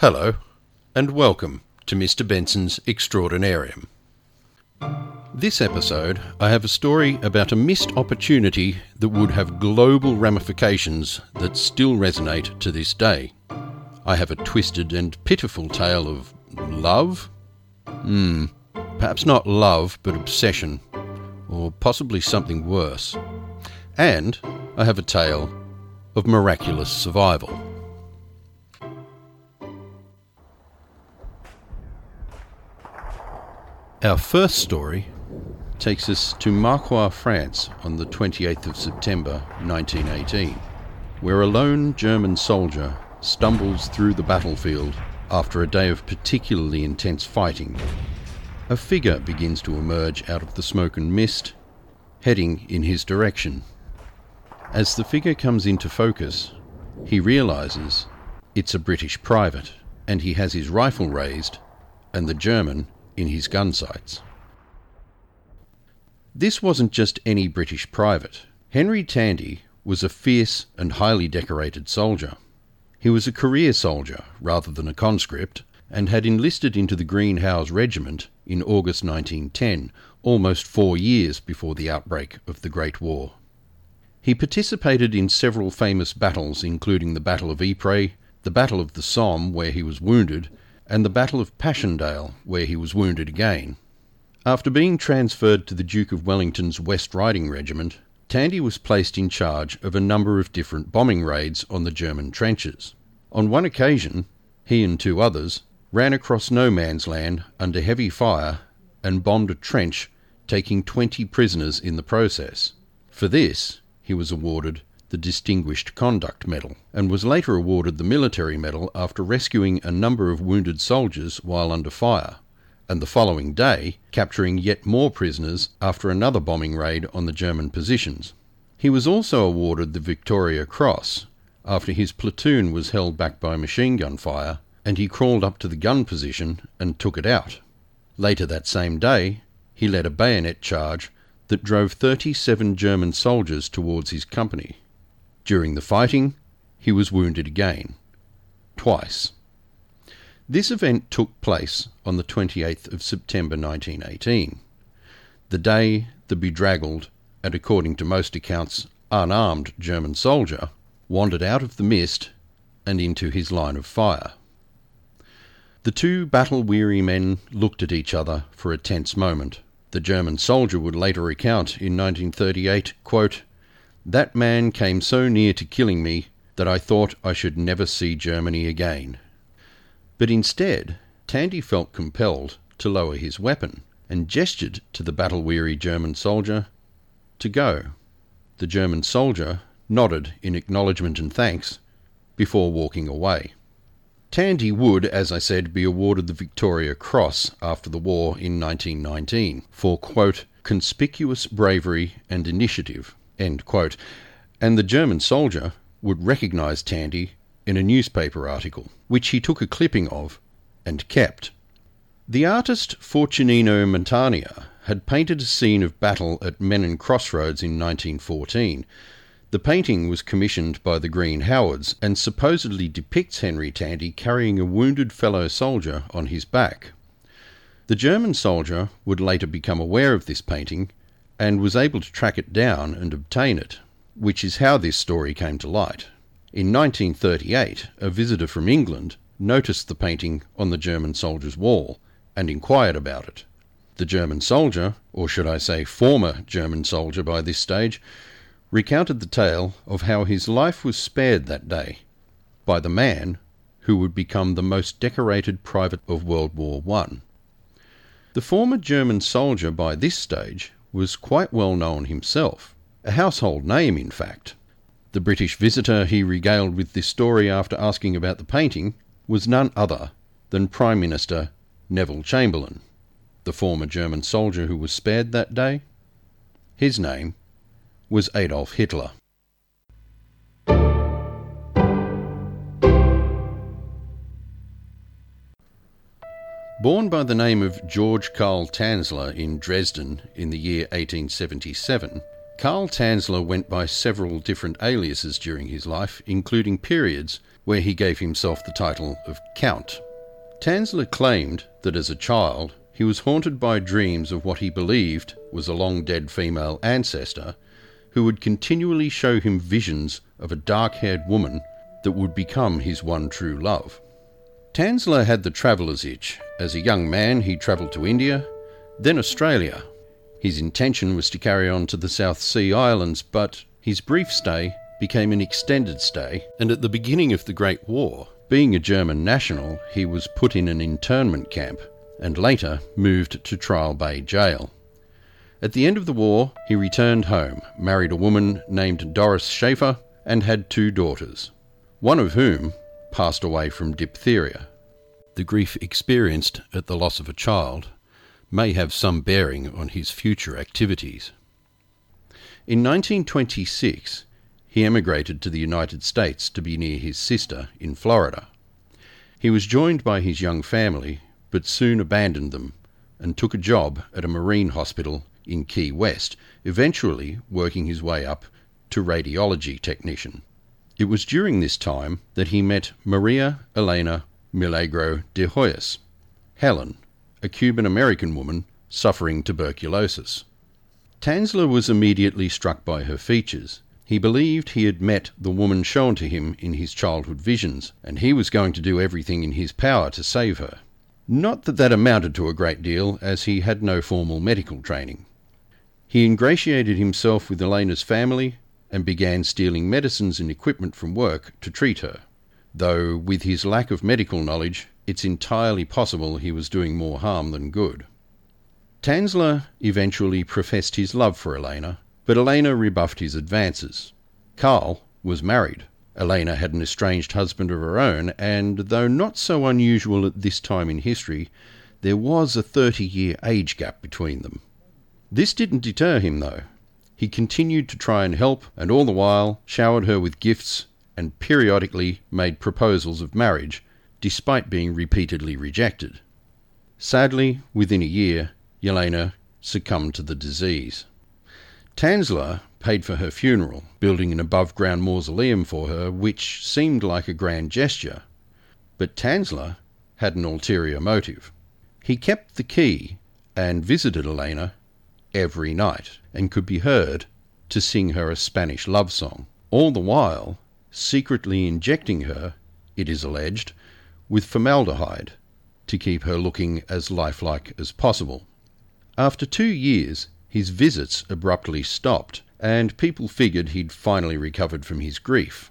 Hello, and welcome to Mr. Benson's Extraordinarium. This episode, I have a story about a missed opportunity that would have global ramifications that still resonate to this day. I have a twisted and pitiful tale of love? Hmm, perhaps not love, but obsession, or possibly something worse. And I have a tale of miraculous survival. Our first story takes us to Marcoing, France on the 28th of September 1918, where a lone German soldier stumbles through the battlefield after a day of particularly intense fighting. A figure begins to emerge out of the smoke and mist, heading in his direction. As the figure comes into focus, he realizes it's a British private, and he has his rifle raised and the German in his gun sights. This wasn't just any British private. Henry Tandy was a fierce and highly decorated soldier. He was a career soldier rather than a conscript, and had enlisted into the Green Howards Regiment in August 1910, almost four years before the outbreak of the Great War. He participated in several famous battles, including the Battle of Ypres, the Battle of the Somme, where he was wounded, and the Battle of Passchendaele, where he was wounded again. After being transferred to the Duke of Wellington's West Riding Regiment, Tandy was placed in charge of a number of different bombing raids on the German trenches. On one occasion, he and two others ran across no man's land under heavy fire and bombed a trench, taking 20 prisoners in the process. For this, he was awarded the Distinguished Conduct Medal, and was later awarded the Military Medal after rescuing a number of wounded soldiers while under fire, and the following day capturing yet more prisoners after another bombing raid on the German positions. He was also awarded the Victoria Cross after his platoon was held back by machine gun fire and he crawled up to the gun position and took it out. Later that same day, he led a bayonet charge that drove 37 German soldiers towards his company. During the fighting, he was wounded again. Twice. This event took place on the 28th of September 1918. The day the bedraggled, and according to most accounts, unarmed German soldier wandered out of the mist and into his line of fire. The two battle weary men looked at each other for a tense moment. The German soldier would later recount in 1938, quote, that man came so near to killing me that I thought I should never see Germany again. But instead, Tandy felt compelled to lower his weapon and gestured to the battle weary German soldier to go. The German soldier nodded in acknowledgement and thanks before walking away. Tandy would, as I said, be awarded the Victoria Cross after the war in 1919 for, quote, conspicuous bravery and initiative. And the German soldier would recognise Tandy in a newspaper article, which he took a clipping of and kept. The artist Fortunino Matania had painted a scene of battle at Menin Crossroads in 1914. The painting was commissioned by the Green Howards and supposedly depicts Henry Tandy carrying a wounded fellow soldier on his back. The German soldier would later become aware of this painting and was able to track it down and obtain it, which is how this story came to light. In 1938, a visitor from England noticed the painting on the German soldier's wall and inquired about it. The German soldier, or should I say former German soldier by this stage, recounted the tale of how his life was spared that day by the man who would become the most decorated private of World War I. The former German soldier by this stage was quite well known himself, a household name, in fact. The British visitor he regaled with this story after asking about the painting was none other than Prime Minister Neville Chamberlain, the former German soldier who was spared that day. His name was Adolf Hitler. Born by the name of George Karl Tanzler in Dresden in the year 1877, Karl Tanzler went by several different aliases during his life, including periods where he gave himself the title of Count. Tanzler claimed that as a child he was haunted by dreams of what he believed was a long dead female ancestor who would continually show him visions of a dark haired woman that would become his one true love. Tanzler had the traveller's itch. As a young man, he travelled to India, then Australia. His intention was to carry on to the South Sea Islands, but his brief stay became an extended stay, and at the beginning of the Great War, being a German national, he was put in an internment camp and later moved to Trial Bay Jail. At the end of the war, he returned home, married a woman named Doris Schaefer, and had two daughters, one of whom passed away from diphtheria. The grief experienced at the loss of a child may have some bearing on his future activities. In 1926, he emigrated to the United States to be near his sister in Florida. He was joined by his young family, but soon abandoned them and took a job at a marine hospital in Key West, eventually working his way up to radiology technician. It was during this time that he met Maria Elena Milagro de Hoyos, Helen, a Cuban American woman suffering tuberculosis. Tanzler was immediately struck by her features. He believed he had met the woman shown to him in his childhood visions, and he was going to do everything in his power to save her. Not that that amounted to a great deal, as he had no formal medical training. He ingratiated himself with Elena's family and began stealing medicines and equipment from work to treat her. Though, with his lack of medical knowledge, it's entirely possible he was doing more harm than good. Tanzler eventually professed his love for Elena, but Elena rebuffed his advances. Karl was married. Elena had an estranged husband of her own, and though not so unusual at this time in history, there was a 30 year age gap between them. This didn't deter him, though. He continued to try and help, and all the while showered her with gifts and periodically made proposals of marriage, despite being repeatedly rejected. Sadly, within a year, Yelena succumbed to the disease. Tanzler paid for her funeral, building an above ground mausoleum for her, which seemed like a grand gesture. But Tanzler had an ulterior motive. He kept the key and visited Elena every night and could be heard to sing her a Spanish love song, all the while secretly injecting her, it is alleged, with formaldehyde to keep her looking as lifelike as possible. After two years, his visits abruptly stopped, and people figured he'd finally recovered from his grief.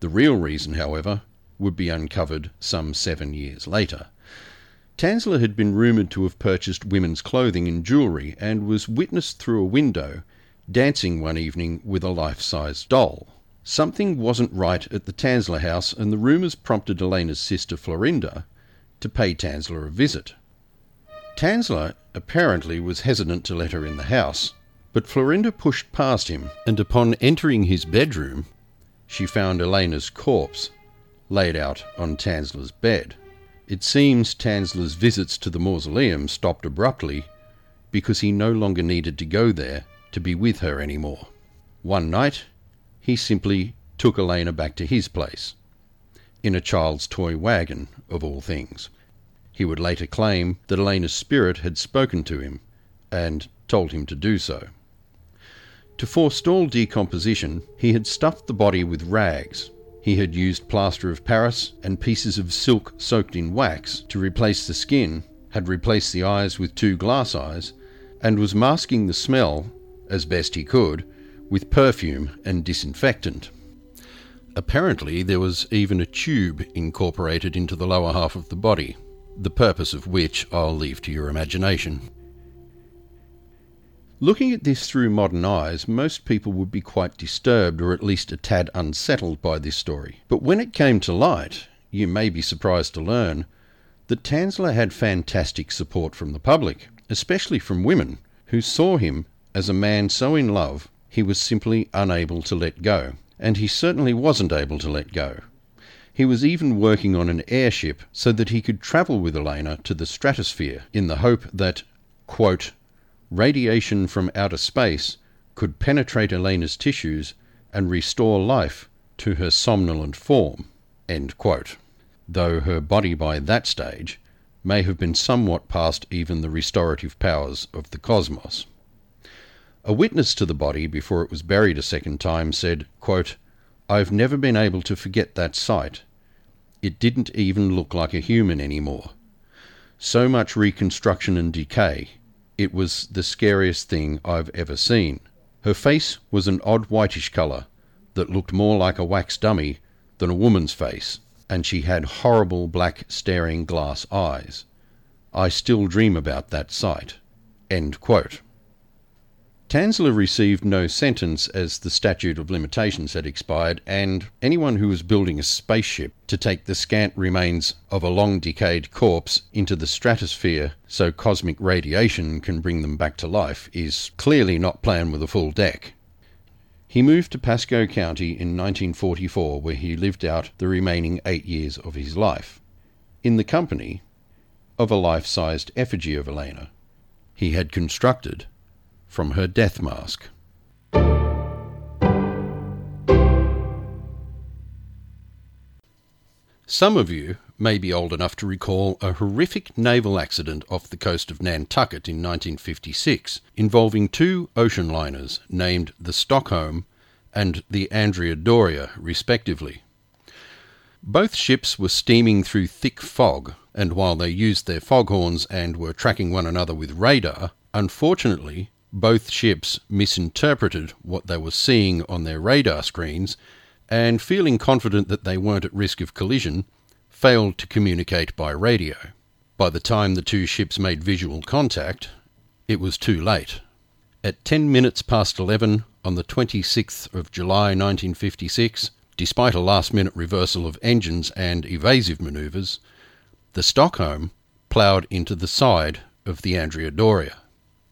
The real reason, however, would be uncovered some seven years later. Tanzler had been rumoured to have purchased women's clothing and jewellery and was witnessed through a window dancing one evening with a life size doll. Something wasn't right at the Tanzler house, and the rumours prompted Elena's sister Florinda to pay Tanzler a visit. Tanzler apparently was hesitant to let her in the house, but Florinda pushed past him, and upon entering his bedroom, she found Elena's corpse laid out on Tanzler's bed. It seems Tanzler's visits to the mausoleum stopped abruptly because he no longer needed to go there to be with her anymore. One night, he simply took Elena back to his place, in a child's toy wagon, of all things. He would later claim that Elena's spirit had spoken to him and told him to do so. To forestall decomposition, he had stuffed the body with rags. He had used plaster of Paris and pieces of silk soaked in wax to replace the skin, had replaced the eyes with two glass eyes, and was masking the smell, as best he could, with perfume and disinfectant. Apparently, there was even a tube incorporated into the lower half of the body, the purpose of which I'll leave to your imagination. Looking at this through modern eyes, most people would be quite disturbed or at least a tad unsettled by this story. But when it came to light, you may be surprised to learn that Tanzler had fantastic support from the public, especially from women, who saw him as a man so in love he was simply unable to let go. And he certainly wasn't able to let go. He was even working on an airship so that he could travel with Elena to the stratosphere in the hope that, quote, radiation from outer space could penetrate Elena's tissues and restore life to her somnolent form. Though her body by that stage may have been somewhat past even the restorative powers of the cosmos. A witness to the body before it was buried a second time said, I've never been able to forget that sight. It didn't even look like a human anymore. So much reconstruction and decay. It was the scariest thing I've ever seen. Her face was an odd whitish colour that looked more like a wax dummy than a woman's face, and she had horrible black staring glass eyes. I still dream about that sight. Tanzler received no sentence as the statute of limitations had expired, and anyone who was building a spaceship to take the scant remains of a long decayed corpse into the stratosphere so cosmic radiation can bring them back to life is clearly not planned with a full deck. He moved to Pasco County in 1944, where he lived out the remaining eight years of his life, in the company of a life sized effigy of Elena he had constructed from her death mask. Some of you may be old enough to recall a horrific naval accident off the coast of Nantucket in 1956 involving two ocean liners named the Stockholm and the Andrea Doria, respectively. Both ships were steaming through thick fog, and while they used their foghorns and were tracking one another with radar, unfortunately, both ships misinterpreted what they were seeing on their radar screens and, feeling confident that they weren't at risk of collision, failed to communicate by radio. By the time the two ships made visual contact, it was too late. At 10 minutes past 11 on the 26th of July 1956, despite a last minute reversal of engines and evasive manoeuvres, the Stockholm ploughed into the side of the Andrea Doria.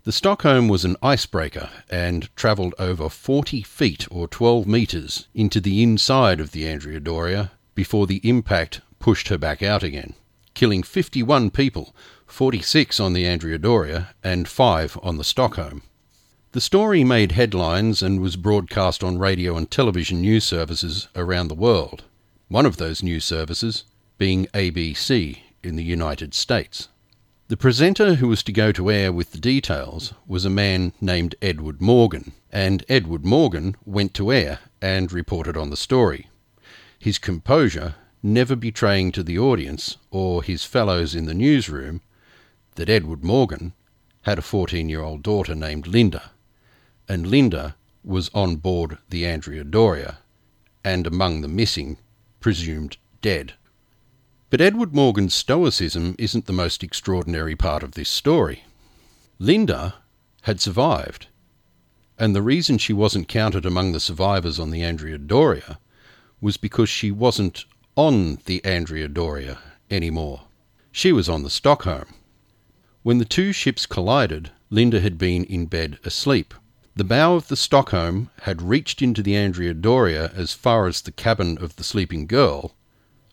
The Stockholm was an icebreaker and travelled over 40 feet or 12 metres into the inside of the Andrea Doria before the impact pushed her back out again, killing 51 people, 46 on the Andrea Doria and 5 on the Stockholm. The story made headlines and was broadcast on radio and television news services around the world, one of those news services being ABC in the United States. The presenter who was to go to air with the details was a man named Edward Morgan, and Edward Morgan went to air and reported on the story. His composure never betraying to the audience or his fellows in the newsroom that Edward Morgan had a 14 year old daughter named Linda, and Linda was on board the Andrea Doria and among the missing, presumed dead. But Edward Morgan's stoicism isn't the most extraordinary part of this story. Linda had survived, and the reason she wasn't counted among the survivors on the Andrea Doria was because she wasn't on the Andrea Doria anymore. She was on the Stockholm. When the two ships collided, Linda had been in bed asleep. The bow of the Stockholm had reached into the Andrea Doria as far as the cabin of the sleeping girl,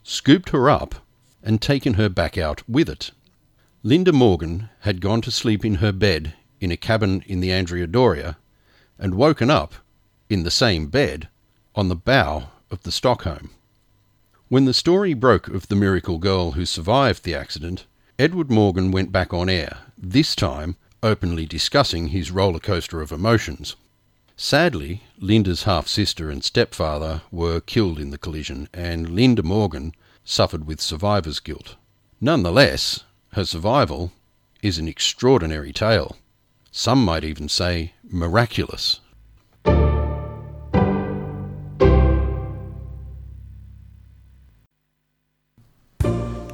scooped her up, and taken her back out with it. Linda Morgan had gone to sleep in her bed in a cabin in the Andrea Doria and woken up in the same bed on the bow of the Stockholm. When the story broke of the miracle girl who survived the accident, Edward Morgan went back on air, this time openly discussing his roller coaster of emotions. Sadly, Linda's half sister and stepfather were killed in the collision, and Linda Morgan suffered with survivor's guilt. Nonetheless, her survival is an extraordinary tale. Some might even say miraculous.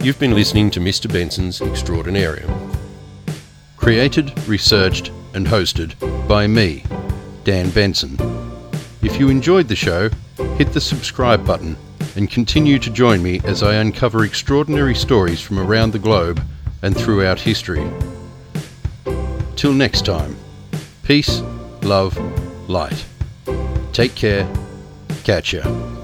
You've been listening to Mr. Benson's Extraordinarium. Created, researched, and hosted by me, Dan Benson. If you enjoyed the show, hit the subscribe button and continue to join me as I uncover extraordinary stories from around the globe and throughout history. Till next time, peace, love, light. Take care. Catch ya.